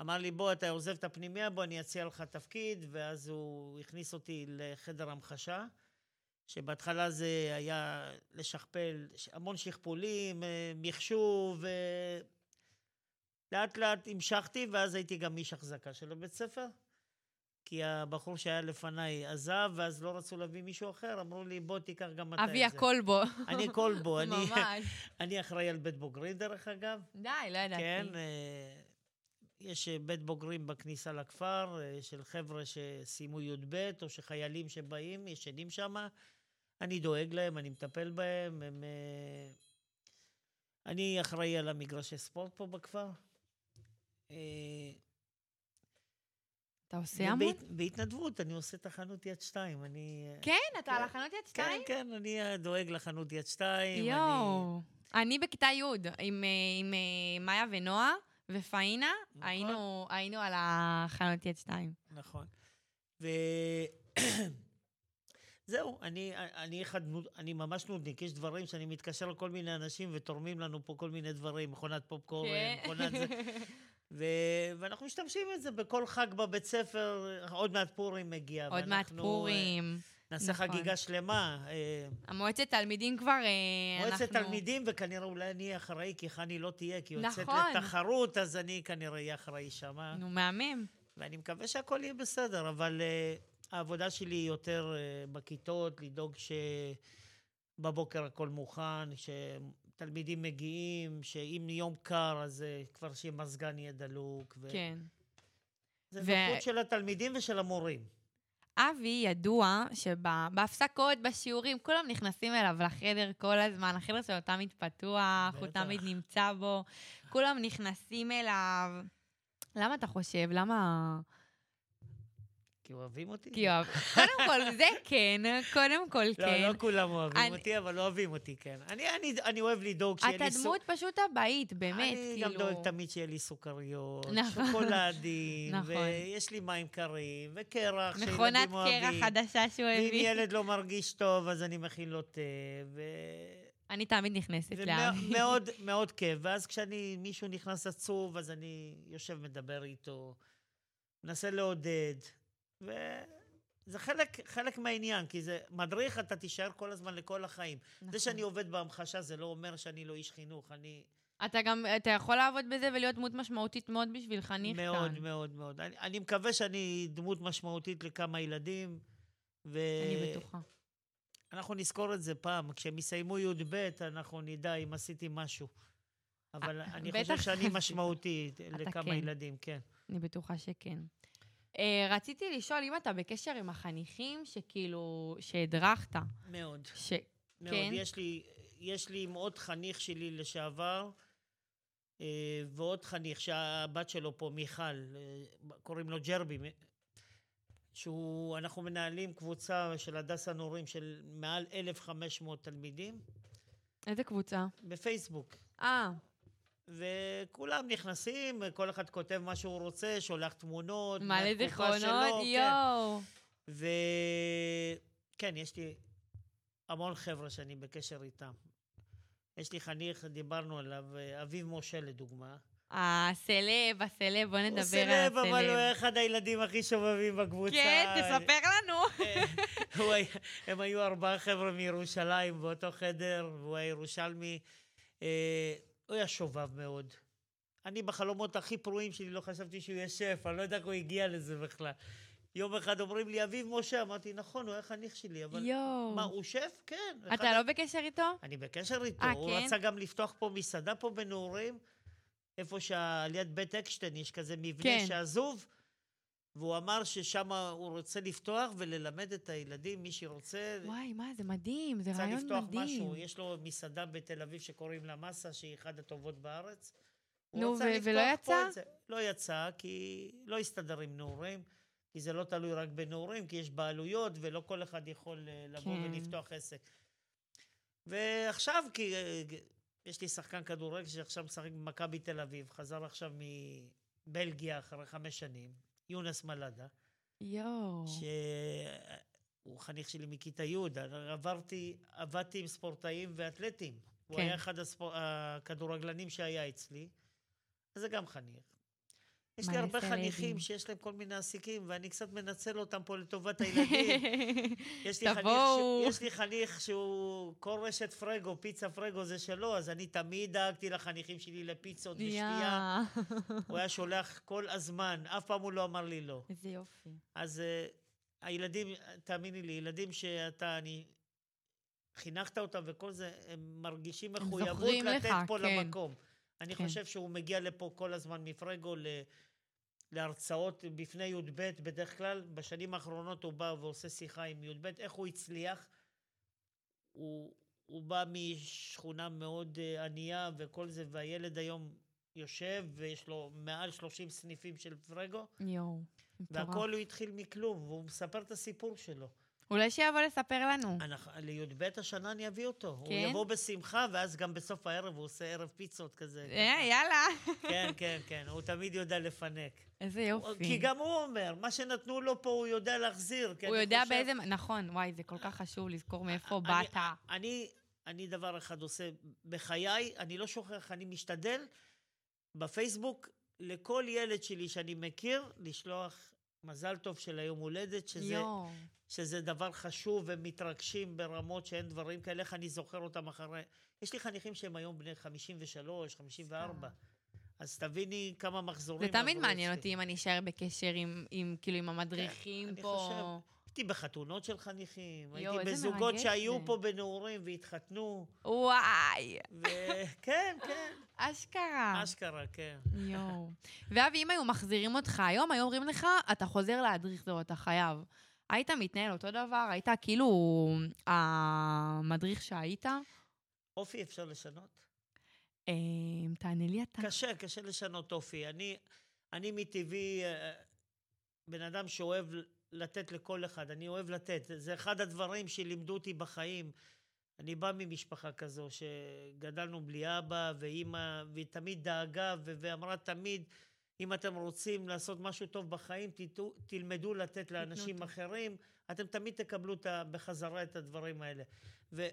אמר לי, בוא, אתה עוזב את הפנימייה, בוא, אני אציע לך תפקיד, ואז הוא הכניס אותי לחדר המחשה, שבהתחלה זה היה לשכפל המון שכפולים, אה, מחשוב, אה, לאט לאט המשכתי, ואז הייתי גם איש החזקה של הבית ספר. כי הבחור שהיה לפניי עזב, ואז לא רצו להביא מישהו אחר, אמרו לי, בוא תיקח גם אתה את זה. אבי הכל בו. אני כלבו, ממש. אני אחראי על בית בוגרים, דרך אגב. די, לא ידעתי. כן, אה, יש אה, בית בוגרים בכניסה לכפר, אה, של חבר'ה שסיימו י"ב, או שחיילים שבאים, ישנים שם. אני דואג להם, אני מטפל בהם. הם, אני אחראי על המגרשי ספורט פה בכפר. אתה עושה המון? ובהת- בהתנדבות, אני עושה את החנות יד שתיים. אני... כן, אתה על כן. החנות יד כן, שתיים? כן, אני אה, דואג לחנות יד שתיים. אני- יואו. אני בכיתה י' עם, אה, עם אה, מאיה ונועה ופאינה, נכון. היינו, היינו על החנות יד שתיים. נכון. ו... זהו, אני, אני אחד, אני ממש נודניק, יש דברים שאני מתקשר לכל מיני אנשים ותורמים לנו פה כל מיני דברים, מכונת פופקורן, כן. מכונת זה, ו... ואנחנו משתמשים בזה בכל חג בבית ספר, עוד מעט פורים מגיע. עוד מעט פורים. אה, נעשה נכון. חגיגה שלמה. אה, המועצת תלמידים כבר, אה, מועצת אנחנו... תלמידים, וכנראה אולי אני אהיה אחראי, כי חני לא תהיה, כי היא יוצאת נכון. לתחרות, אז אני כנראה אהיה אחראי שמה. נו, מהמם. ואני מקווה שהכל יהיה בסדר, אבל uh, העבודה שלי היא יותר uh, בכיתות, לדאוג שבבוקר הכל מוכן, שתלמידים מגיעים, שאם יום קר, אז uh, כבר שמזגן יהיה דלוק. ו... כן. זה ו- נוחות של התלמידים ושל המורים. אבי ידוע שבהפסקות, בשיעורים, כולם נכנסים אליו לחדר כל הזמן, החדר שלו תמיד פתוח, הוא בטח. תמיד נמצא בו, כולם נכנסים אליו. למה אתה חושב? למה... כי אוהבים אותי? כי אוהב... קודם כל, זה כן, קודם כל לא, כן. לא כולם אוהבים אני- אותי, אבל אוהבים אותי, כן. אני, אני, אני אוהב לדאוג שיהיה אתה לי סוכר. דמות פשוט הבאית, באמת, אני כאילו... גם דואג תמיד שיהיה לי סוכריות, נכון. שוקולדים, נכון. ויש לי מים קרים, וקרח שילדים מכונת אוהבים. קרח חדשה שהוא ואם הביא. ילד לא מרגיש טוב, אז אני מכין לו תה, ו... אני תמיד נכנסת לאבי. ומאוד מאוד כיף. ואז כשאני, מישהו נכנס עצוב, אז אני יושב, מדבר איתו, מנסה לעודד, וזה חלק, חלק מהעניין, כי זה מדריך, אתה תישאר כל הזמן לכל החיים. זה נכון. שאני עובד בהמחשה, זה לא אומר שאני לא איש חינוך. אני אתה גם, אתה יכול לעבוד בזה ולהיות דמות משמעותית מאוד בשביל חניך כאן. מאוד, מאוד, מאוד. אני, אני מקווה שאני דמות משמעותית לכמה ילדים, ו... אני בטוחה. אנחנו נזכור את זה פעם, כשהם יסיימו י"ב, אנחנו נדע אם עשיתי משהו. אבל אני בטח חושב שאני. משמעותי לכמה כן. ילדים, כן. אני בטוחה שכן. Uh, רציתי לשאול אם אתה בקשר עם החניכים שכאילו, שהדרכת. מאוד, ש... מאוד. כן? יש לי, יש לי עם עוד חניך שלי לשעבר, אה, ועוד חניך שהבת שלו פה, מיכל, אה, קוראים לו ג'רבי, שהוא, אנחנו מנהלים קבוצה של הדסה נורים של מעל 1,500 תלמידים איזה קבוצה? בפייסבוק. אה, וכולם נכנסים, כל אחד כותב מה שהוא רוצה, שולח תמונות. מלא זיכרונות, כן. יואו. וכן, יש לי המון חבר'ה שאני בקשר איתם. יש לי חניך, דיברנו עליו, אביב משה לדוגמה. הסלב, הסלב, בוא נדבר על הוא הסלב. סלב, אבל הוא אחד הילדים הכי שובבים בקבוצה. כן, תספר לנו. הוא היה- הם היו ארבעה חבר'ה מירושלים באותו חדר, והוא היה ירושלמי. הוא היה שובב מאוד. אני בחלומות הכי פרועים שלי לא חשבתי שהוא יהיה שף, אני לא יודע איך הוא הגיע לזה בכלל. יום אחד אומרים לי, אביב משה, אמרתי, נכון, הוא היה חניך שלי, אבל... יואו. מה, הוא שף? כן. אחד אתה לא בקשר איתו? אני בקשר איתו. אה, הוא כן? רצה גם לפתוח פה מסעדה פה בנעורים, איפה שעל יד בית אקשטיין יש כזה מבנה כן. שעזוב, והוא אמר ששם הוא רוצה לפתוח וללמד את הילדים, מי שרוצה. וואי, מה, זה מדהים, זה רוצה רעיון לפתוח מדהים. משהו, יש לו מסעדה בתל אביב שקוראים לה מסה, שהיא אחת הטובות בארץ. נו, ו- לפתוח ולא יצא? לא יצא, כי לא הסתדר עם נעורים, כי זה לא תלוי רק בנעורים, כי יש בעלויות, ולא כל אחד יכול אה, לבוא כן. ולפתוח עסק. ועכשיו, כי אה, יש לי שחקן כדורגל שעכשיו משחק במכבי תל אביב, חזר עכשיו מבלגיה אחרי חמש שנים, יונס מלאדה. יואו. שהוא חניך שלי מכיתה י', עברתי, עבדתי עם ספורטאים ואתלטים. הוא כן. היה אחד הספור... הכדורגלנים שהיה אצלי, אז זה גם חניך. יש לי הרבה. חניכים שיש להם כל מיני עסקים, ואני קצת מנצל אותם פה לטובת הילדים. יש לי, חניך, תבואו. ש... יש לי חניך שהוא, כל רשת פרגו, פיצה פרגו זה שלו, אז אני תמיד דאגתי לחניכים שלי לפיצות ושתייה. הוא היה שולח כל הזמן, אף פעם הוא לא אמר לי לא. איזה יופי. אז uh, הילדים, תאמיני לי, ילדים שאתה, אני... חינכת אותם וכל זה, הם מרגישים מחויבות לתת לך, פה כן. למקום. אני כן. חושב שהוא מגיע לפה כל הזמן מפרגו ל... להרצאות בפני י"ב, בדרך כלל, בשנים האחרונות הוא בא ועושה שיחה עם י"ב, איך הוא הצליח. הוא, הוא בא משכונה מאוד uh, ענייה וכל זה, והילד היום יושב ויש לו מעל 30 סניפים של פרגו, יואו. מטורף. והכל הוא התחיל מכלום, והוא מספר את הסיפור שלו. אולי שיבוא לספר לנו. לי"ב השנה אני אביא אותו. כן? הוא יבוא בשמחה, ואז גם בסוף הערב הוא עושה ערב פיצות כזה. אה, יאללה. כן, כן, כן, הוא תמיד יודע לפנק. איזה יופי. כי גם הוא אומר, מה שנתנו לו פה הוא יודע להחזיר. הוא יודע חושב- באיזה... נכון, וואי, זה כל כך חשוב לזכור מאיפה אני- באת. אני, אני דבר אחד עושה בחיי, אני לא שוכח, אני משתדל בפייסבוק לכל ילד שלי שאני מכיר, לשלוח מזל טוב של היום הולדת, שזה, יואו. שזה דבר חשוב, ומתרגשים ברמות שאין דברים כאלה, איך אני זוכר אותם אחרי... יש לי חניכים שהם היום בני 53, 54. אז תביני כמה מחזורים זה תמיד מעניין. אותי אם אני אשאר בקשר עם, עם, כאילו, עם המדריכים אני פה. חושב- הייתי בחתונות של חניכים, יואו, הייתי בזוגות שהיו זה. פה בנעורים והתחתנו, וואי, וכן, כן, אשכרה. אשכרה, כן. יואו. ואבי, אם היו מחזירים אותך היום, היו אומרים לך, אתה חוזר להדריך, זהו, אתה חייב. היית מתנהל אותו דבר? היית כאילו המדריך שהיית? אופי אפשר לשנות? אה, תענה לי אתה. קשה, קשה לשנות אופי. אני, אני מטבעי אה, בן אדם שאוהב לתת לכל אחד, אני אוהב לתת. זה אחד הדברים שלימדו אותי בחיים. אני בא ממשפחה כזו, שגדלנו בלי אבא ואימא, והיא תמיד דאגה ואמרה תמיד, אם אתם רוצים לעשות משהו טוב בחיים, תתו, תלמדו לתת לאנשים. אחרים, אתם תמיד תקבלו את בחזרה את הדברים האלה. ו-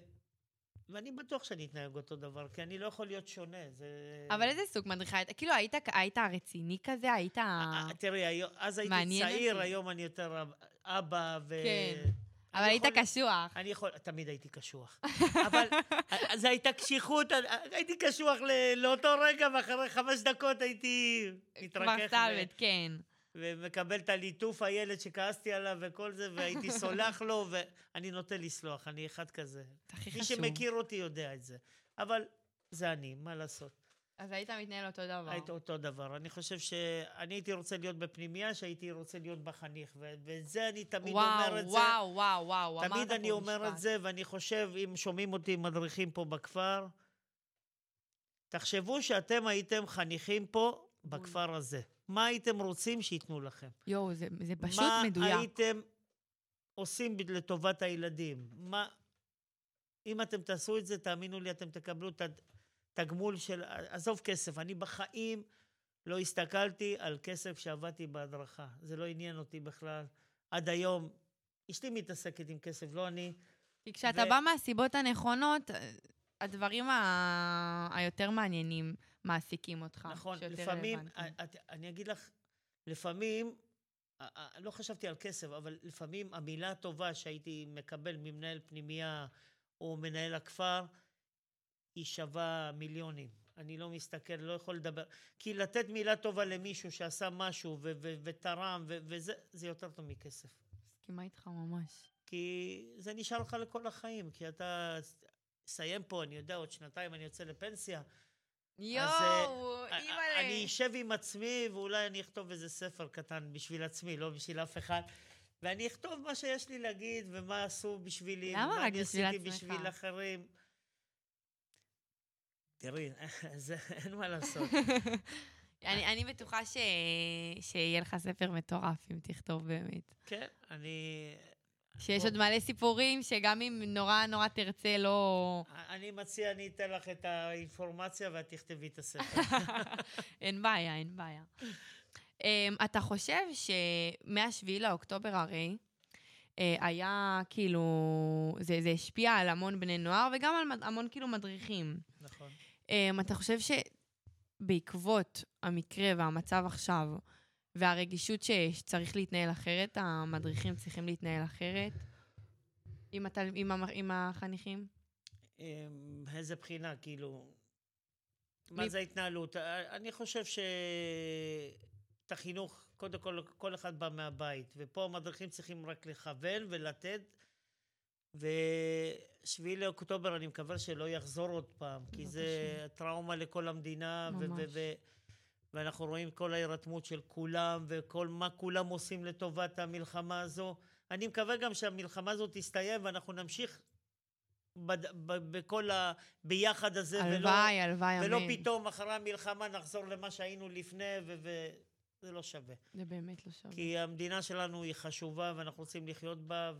ואני בטוח שאני אתנהג אותו דבר, כי אני לא יכול להיות שונה. זה... אבל איזה סוג מדריכה היית? כאילו, היית, היית רציני כזה? היית... אה, תראי, היום- אז הייתי צעיר, אותי. היום אני יותר אב- אבא ו... כן. אבל היית יכול- קשוח. אני יכול, תמיד הייתי קשוח. אבל זו הייתה קשיחות, הייתי קשוח לאותו רגע, ואחרי חמש דקות הייתי כבר מתרכך. ו- סלבט, כן. ומקבל את הליטוף הילד שכעסתי עליו וכל זה, והייתי סולח לו, ואני נוטה לסלוח, אני אחד כזה. הכי מי חשוב. שמכיר אותי יודע את זה. אבל זה אני, מה לעשות? אז היית מתנהל אותו דבר. היית אותו דבר. אני חושב שאני הייתי רוצה להיות בפנימייה, שהייתי רוצה להיות בחניך, ואת זה אני תמיד וואו, אומר את זה. וואו, וואו, וואו, אמרת תמיד אני פה אומר משפט. את זה, ואני חושב, אם שומעים אותי מדריכים פה בכפר, תחשבו שאתם הייתם חניכים פה בכפר הזה. מה הייתם רוצים שייתנו לכם? יואו, זה, זה פשוט מדויק. מה הייתם עושים לטובת הילדים? מה... אם אתם תעשו את זה, תאמינו לי, אתם תקבלו את, הד... תגמול של... עזוב כסף, אני בחיים לא הסתכלתי על כסף כשעבדתי בהדרכה. זה לא עניין אותי בכלל. עד היום, אשתי מתעסקת עם כסף, לא אני. כי כשאתה ו- בא מהסיבות הנכונות, הדברים ה... היותר מעניינים מעסיקים אותך. נכון, לפעמים, רלוונטיים. את- אני אגיד לך, לפעמים, א- א- לא חשבתי על כסף, אבל לפעמים המילה הטובה שהייתי מקבל ממנהל פנימייה או מנהל הכפר, היא שווה מיליונים. אני לא מסתכל, לא יכול לדבר. כי לתת מילה טובה למישהו שעשה משהו ותרם, וזה, זה יותר טוב מכסף. מסכימה איתך ממש. כי זה נשאר לך לכל החיים, כי אתה... סיים פה, אני יודע, עוד שנתיים אני יוצא לפנסיה. יואו, אה, אימא'לה. אני אשב עם עצמי, ואולי אני אכתוב איזה ספר קטן בשביל עצמי, לא בשביל אף אחד. ואני אכתוב מה שיש לי להגיד, ומה עשו בשבילי, למה רק אני בשביל עשיתי עצמך? בשביל אחרים. תראי, זה, אין מה לעשות. אני, אני בטוחה ש... שיהיה לך ספר מטורף אם תכתוב באמת. כן, אני... שיש. עוד מלא סיפורים שגם אם נורא נורא תרצה, לא... אני מציע, אני אתן לך את האינפורמציה ואת תכתבי את הספר. אין בעיה, אין בעיה. um, אתה חושב שמ-7 לאוקטובר הרי, uh, היה כאילו, זה, זה השפיע על המון בני נוער וגם על המון כאילו מדריכים. נכון. Um, אתה חושב שבעקבות המקרה והמצב עכשיו, והרגישות שצריך להתנהל אחרת, המדריכים צריכים להתנהל אחרת עם, התל... עם, המ... עם החניכים? אמ, איזה בחינה, כאילו... מי- מה זה ההתנהלות? א- אני חושב שאת החינוך, קודם כל, כל אחד בא מהבית, ופה המדריכים צריכים רק לכוון ולתת, ושביעי לאוקטובר אני מקווה שלא יחזור עוד פעם, כי זה טראומה לכל המדינה, ו- ו- ממש. ו- ואנחנו רואים כל ההירתמות של כולם, וכל מה כולם עושים לטובת המלחמה הזו. אני מקווה גם שהמלחמה הזאת תסתיים ואנחנו נמשיך בד... ב... בכל ה... ביחד הזה, הלוואי, הלוואי, אמן. ולא פתאום אחרי המלחמה נחזור למה שהיינו לפני, ו... וזה לא שווה. זה באמת לא שווה. כי המדינה שלנו היא חשובה, ואנחנו רוצים לחיות בה,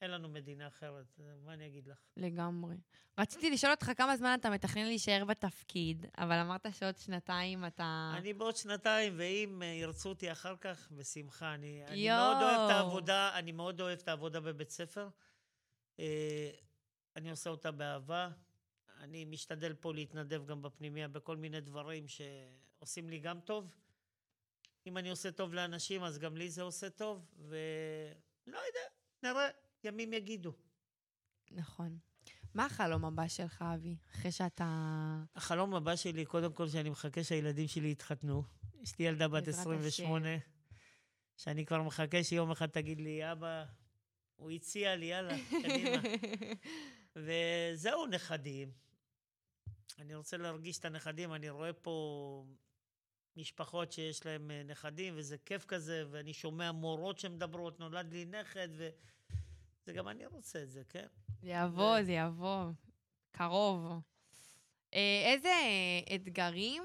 ואין לנו מדינה אחרת. מה אני אגיד לך? לגמרי. רציתי לשאול אותך כמה זמן אתה מתכנן להישאר בתפקיד, אבל אמרת שעוד שנתיים אתה... אני בעוד שנתיים, ואם אה, ירצו אותי אחר כך, בשמחה. אני, אני. מאוד אוהב את העבודה, אני מאוד אוהב את העבודה בבית ספר. אה, אני עושה אותה באהבה. אני משתדל פה להתנדב גם בפנימיה בכל מיני דברים שעושים לי גם טוב. אם אני עושה טוב לאנשים, אז גם לי זה עושה טוב, ולא יודע, נראה, ימים יגידו. נכון. מה החלום הבא שלך, אבי? אחרי שאתה... החלום הבא שלי, קודם כל, שאני מחכה שהילדים שלי יתחתנו. יש לי ילדה בת בעזרת 28, שאני כבר מחכה שיום אחד תגיד לי, אבא, הוא הציע לי, יאללה, קדימה. וזהו, נכדים. אני רוצה להרגיש את הנכדים, אני רואה פה משפחות שיש להם אה, נכדים, וזה כיף כזה, ואני שומע מורות שמדברות, נולד לי נכד, וזה גם אני רוצה את זה, כן? זה יבוא, זה יבוא. קרוב. אה, איזה אתגרים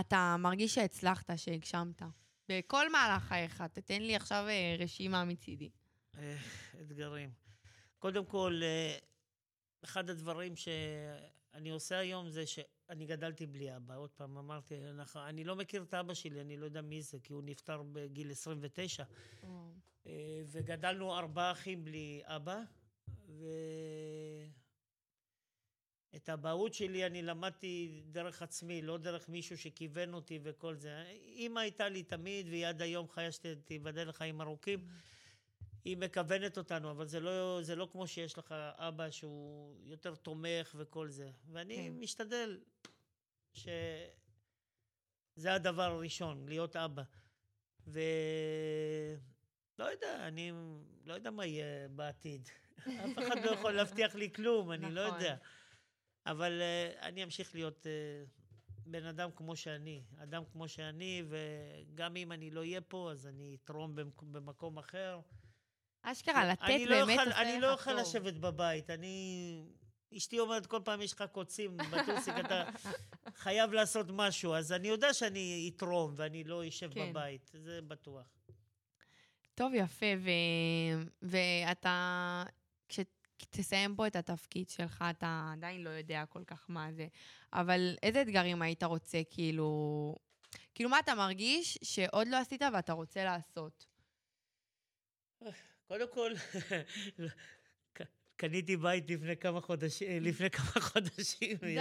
אתה מרגיש שהצלחת, שהגשמת? בכל מהלך חייך. תתן לי עכשיו אה, רשימה מצידי. אה, אתגרים. קודם כל, אחד הדברים שאני עושה היום זה שאני גדלתי בלי אבא. עוד פעם, אמרתי, אני לא מכיר את אבא שלי, אני לא יודע מי זה, כי הוא נפטר בגיל 29. אה, וגדלנו ארבעה אחים בלי אבא, ואת האבהות שלי אני למדתי דרך עצמי, לא דרך מישהו שכיוון אותי וכל זה. אימא הייתה לי תמיד, והיא עד היום חיה שתיבדל לחיים ארוכים. היא מכוונת אותנו, אבל זה לא, זה לא כמו שיש לך אבא שהוא יותר תומך וכל זה. ואני כן. משתדל שזה הדבר הראשון, להיות אבא. ו... לא יודע, אני לא יודע מה יהיה בעתיד. אף אחד לא יכול להבטיח לי כלום, אני לא נכון. יודע. אבל uh, אני אמשיך להיות uh, בן אדם כמו שאני, אדם כמו שאני, וגם אם אני לא אהיה פה, אז אני אתרום במק- במקום אחר. אשכרה, לתת אני לא באמת עושה אני לך לא אוכל. לשבת בבית, אני... אשתי אומרת, כל פעם יש לך קוצים בטוסיק, אתה חייב לעשות משהו. אז אני יודע שאני אתרום ואני לא אשב כן. בבית, זה בטוח. טוב, יפה, ו... ואתה... כש... תסיים פה את התפקיד שלך, אתה עדיין לא יודע כל כך מה זה, אבל איזה אתגרים היית רוצה, כאילו... כאילו, מה אתה מרגיש שעוד לא עשית ואתה רוצה לעשות? קודם כל, קניתי בית לפני כמה חודשים, לפני כמה חודשים. די!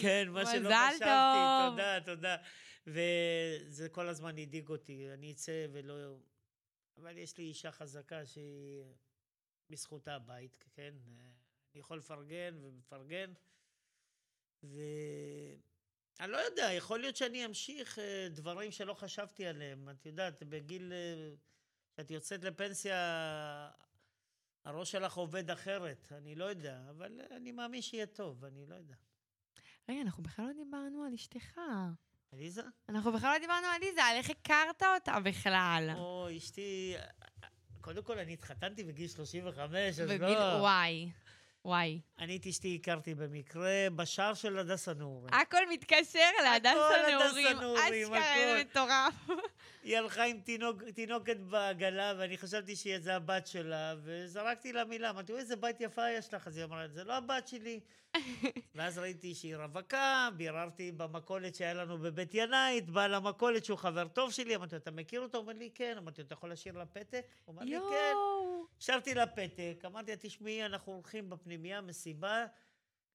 כן, מה שלא חשבתי, טוב. תודה, תודה. וזה כל הזמן הדאיג אותי, אני אצא ולא... אבל יש לי אישה חזקה שהיא בזכותה הבית, כן? אני יכול לפרגן ומפרגן, ואני לא יודע, יכול להיות שאני אמשיך אה, דברים שלא חשבתי עליהם. את יודעת, בגיל... אה, כשאת יוצאת לפנסיה, הראש שלך עובד אחרת, אני לא יודע, אבל אני מאמין שיהיה טוב, אני לא יודע. רגע, אנחנו בכלל לא דיברנו על אשתך. עליזה? אנחנו בכלל לא דיברנו על ליזה, על איך הכרת אותה בכלל. או, אשתי... קודם כל, אני התחתנתי בגיל 35, אז בגיל- לא... וואי, וואי. אני את אשתי הכרתי במקרה בשער של הדסה נעורים. הכל מתקשר להדסה הדסה נעורים. נעורים, אשכרה, הכל. זה מטורף. היא הלכה עם תינוק, תינוקת בעגלה, ואני חשבתי שזה הבת שלה, וזרקתי לה מילה, אמרתי, איזה בית יפה יש לך. אז היא אמרה, זה לא הבת שלי. ואז ראיתי שהיא רווקה, ביררתי במכולת שהיה לנו בבית ינאית, בעל המכולת שהוא חבר טוב שלי, אמרתי לו, אתה מכיר אותה? הוא אומר לי, כן. אמרתי לו, אתה יכול להשאיר לה פתק? הוא אמר לי, כן. השארתי לה פתק, אמרתי לה, תשמעי, אנחנו הולכים בפנימייה, מסיבה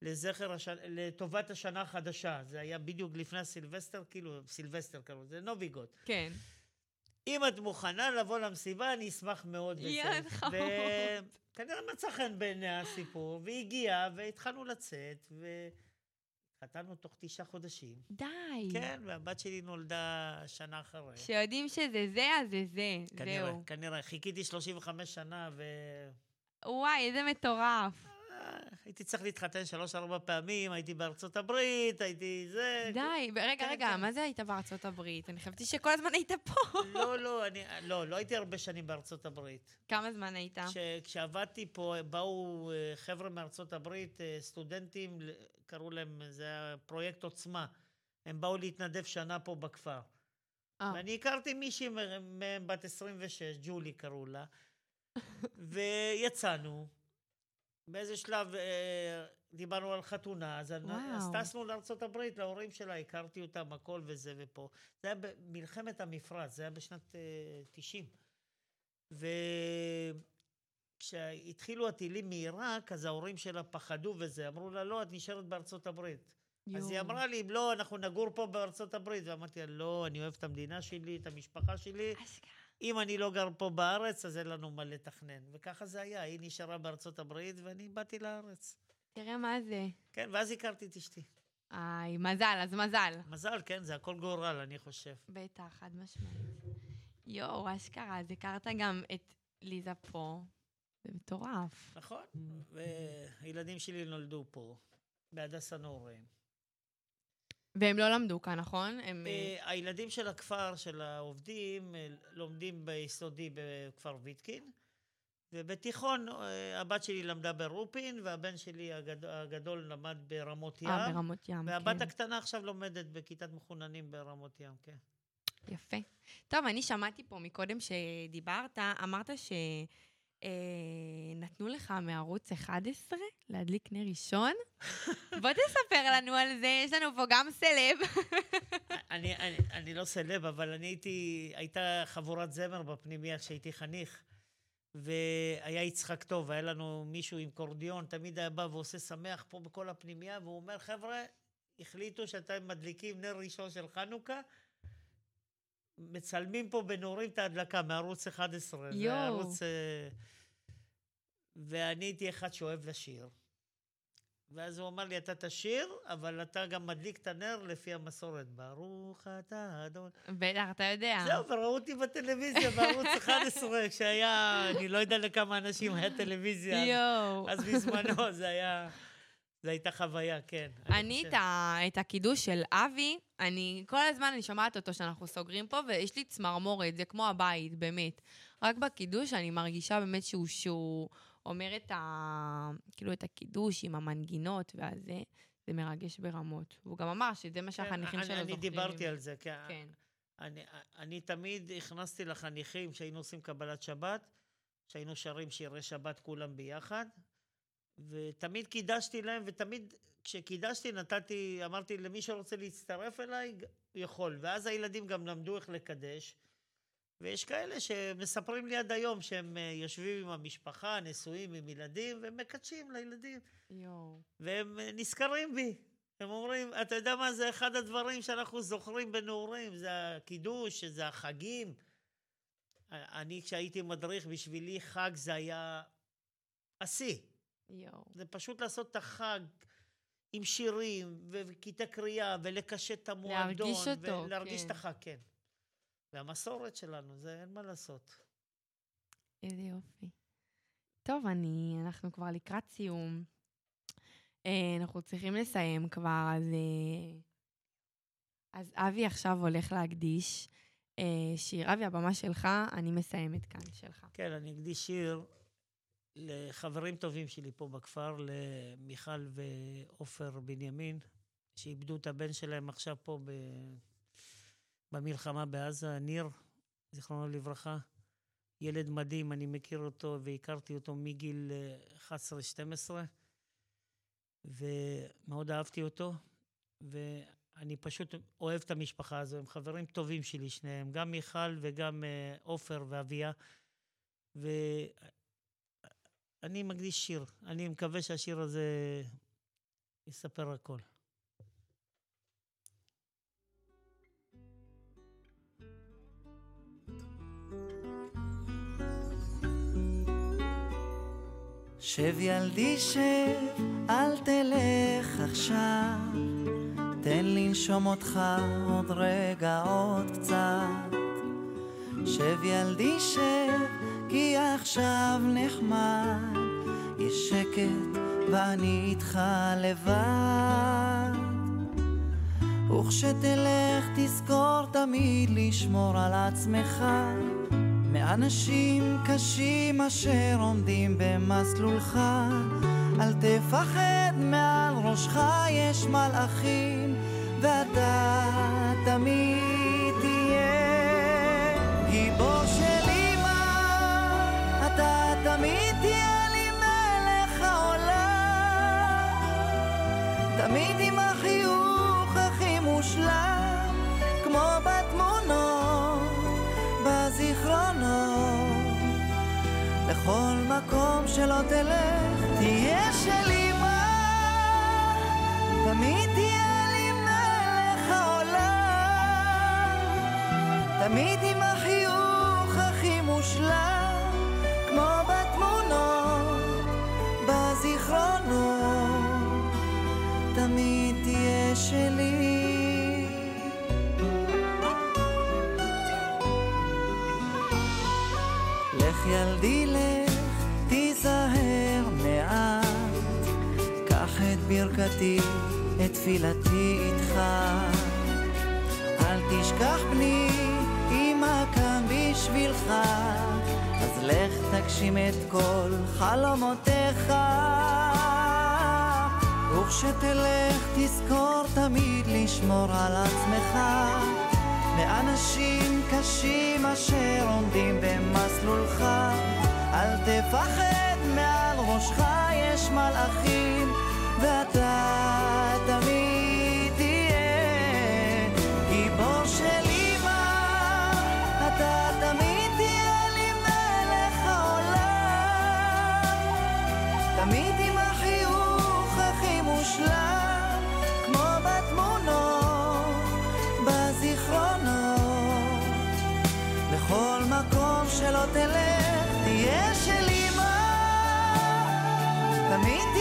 לזכר, השנה, לטובת השנה החדשה. זה היה בדיוק לפני הסילבסטר, כאילו, סילבסטר קראו לזה, Новый год. כן. אם את מוכנה לבוא למסיבה, אני אשמח מאוד. איזה חמוד. וכנראה מצא חן בעיניה הסיפור, והיא הגיעה, והתחלנו לצאת, והתחתנו תוך תשעה חודשים. די. כן, והבת שלי נולדה שנה אחרי. כשיודעים שזה זה, אז זה זה. כנראה, זהו. כנראה. חיכיתי 35 שנה, ו... וואי, איזה מטורף. הייתי צריך להתחתן שלוש-ארבע פעמים, הייתי בארצות הברית, הייתי זה... די. רגע, כן, רגע, כן. מה זה היית בארצות הברית? אני חשבתי שכל הזמן היית פה. לא, לא, אני, לא, לא הייתי הרבה שנים בארצות הברית. כמה זמן היית? כש, כשעבדתי פה, באו אה, חבר'ה מארצות הברית, אה, סטודנטים, קראו להם, זה היה פרויקט עוצמה. הם באו להתנדב שנה פה בכפר. אה. ואני הכרתי מישהי מהם, בת 26, ג'ולי קראו לה, ויצאנו. באיזה שלב אה, דיברנו על חתונה, אז, אני- אז. טסנו הברית, להורים שלה, הכרתי אותם, הכל וזה ופה. זה היה במלחמת המפרץ, זה היה בשנת אה, 90. וכשהתחילו הטילים מעיראק, אז ההורים שלה פחדו וזה, אמרו לה, לא, את נשארת בארצות הברית. אז היא. אמרה לי, לא, אנחנו נגור פה בארצות הברית. ואמרתי לה, לא, אני אוהב את המדינה שלי, את המשפחה שלי. אשכרה. אם אני לא גר פה בארץ, אז אין לנו מה לתכנן. וככה זה היה, היא נשארה בארצות הברית ואני באתי לארץ. תראה מה זה. כן, ואז הכרתי את אשתי. איי, מזל, אז מזל. מזל, כן, זה הכל גורל, אני חושב. בטח, חד משמעית. יואו, אשכרה, אז הכרת גם את ליזה פה. זה מטורף. נכון, והילדים שלי נולדו פה, בהדסה נעורים. והם לא למדו כאן, נכון? הם... אה, הילדים של הכפר, של העובדים, אה, לומדים ביסודי בכפר ויטקין, ובתיכון אה, הבת שלי למדה ברופין, והבן שלי הגד... הגדול למד ברמות ים. אה, ברמות ים, והבת כן. הקטנה עכשיו לומדת בכיתת מחוננים ברמות ים, כן. יפה. טוב, אני שמעתי פה מקודם שדיברת, אמרת שנתנו לך מערוץ 11 להדליק נר ראשון. בוא תספר לנו על זה, יש לנו פה גם סלב. אני, אני, אני לא סלב, אבל אני הייתי, הייתה חבורת זמר בפנימייה כשהייתי חניך, והיה יצחק טוב, היה לנו מישהו עם קורדיון, תמיד היה בא ועושה שמח פה בכל הפנימייה, והוא אומר, חבר'ה, החליטו שאתם מדליקים נר ראשון של חנוכה, מצלמים פה בנורים את ההדלקה מערוץ 11. זה יואו. ערוץ... אה, ואני הייתי אחד שאוהב לשיר. ואז הוא אמר לי, אתה תשיר, אבל אתה גם מדליק את הנר לפי המסורת. ברוך אתה אדון. בטח, אתה יודע. זהו, וראו אותי בטלוויזיה בערוץ 11, כשהיה, אני לא יודע לכמה אנשים היה טלוויזיה. יואו. אז בזמנו זה היה, זו הייתה חוויה, כן. אני חושב. את, ה, את הקידוש של אבי, אני כל הזמן אני שומעת אותו שאנחנו סוגרים פה, ויש לי צמרמורת, זה כמו הבית, באמת. רק בקידוש אני מרגישה באמת שהוא, שהוא אומר את, ה, כאילו את הקידוש עם המנגינות והזה, זה מרגש ברמות. והוא גם אמר שזה מה שהחניכים כן, שלו אני, זוכרים. אני דיברתי. על זה, כן. כן. אני, אני תמיד הכנסתי לחניכים, כשהיינו עושים קבלת שבת, שהיינו שרים שירי שבת כולם ביחד, ותמיד קידשתי להם, ותמיד כשקידשתי נתתי, אמרתי למי שרוצה להצטרף אליי, יכול. ואז הילדים גם למדו איך לקדש. ויש כאלה שמספרים לי עד היום שהם אה, יושבים עם המשפחה, נשואים עם ילדים, ומקדשים לילדים. יואו. והם אה, נזכרים בי. הם אומרים, אתה יודע מה, זה אחד הדברים שאנחנו זוכרים בנעורים, זה הקידוש, זה החגים. אני, כשהייתי מדריך, בשבילי חג זה היה השיא. יואו. זה פשוט לעשות את החג עם שירים, וכיתה קריאה, ולקשט את המועדון. להרגיש אותו, ולהרגיש כן. את החג, כן. והמסורת שלנו, זה אין מה לעשות. איזה יופי. טוב, אני, אנחנו כבר לקראת סיום. אה, אנחנו צריכים לסיים כבר, אז... אה, אז אבי עכשיו הולך להקדיש אה, שיר. אבי, הבמה שלך, אני מסיימת כאן, שלך. כן, אני אקדיש שיר לחברים טובים שלי פה בכפר, למיכל ועופר בנימין, שאיבדו את הבן שלהם עכשיו פה ב... במלחמה בעזה, ניר, זיכרונו לברכה. ילד מדהים, אני מכיר אותו והכרתי אותו מגיל אה, 11-12, ומאוד אהבתי אותו, ואני פשוט אוהב את המשפחה הזו, הם חברים טובים שלי שניהם, גם מיכל וגם אה, עופר ואביה, ואני מקדיש שיר. אני מקווה שהשיר הזה יספר הכל. שב ילדי שב, אל תלך עכשיו, תן לנשום אותך עוד רגע עוד קצת. שב ילדי שב, כי עכשיו נחמד, יש שקט ואני איתך לבד. וכשתלך תזכור תמיד לשמור על עצמך מאנשים קשים אשר עומדים במסלולך אל תפחד מעל ראשך יש מלאכים ואתה תמיד תמיד תהיה לי מלך העולם. תמיד עם החיוך הכי מושלם כמו בתמונות בזיכרונות. לכל מקום שלא תלך תהיה של אמא תמיד תהיה לי מלך העולם. תמיד ילדי לך, תיזהר מעט, קח את ברכתי, את תפילתי איתך. אל תשכח בני, אמא כאן בשבילך, אז לך תגשים את כל חלומותיך. וכשתלך תזכור תמיד לשמור על עצמך. מאנשים קשים אשר עומדים במסלולך. אל תפחד מעל ראשך יש מלאכים ואתה תמיד תהיה גיבור של אמא. אתה תמיד תהיה לי מלך העולם. תמיד מקום שלא תלך תהיה של אמא. תמיד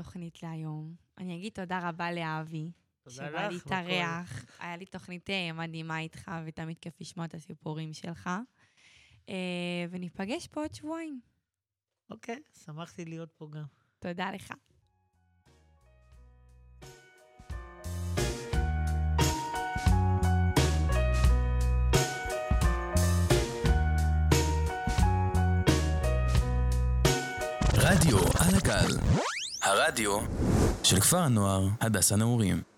התוכנית להיום. אני אגיד תודה רבה לאבי, תודה שבא. להתארח. היה לי תוכנית אה, מדהימה איתך, ותמיד כיף לשמוע את הסיפורים שלך. אה, וניפגש פה עוד שבועיים. אוקיי, שמחתי להיות פה גם. תודה לך. רדיו על הגל, הרדיו של כפר הנוער הדס הנעורים.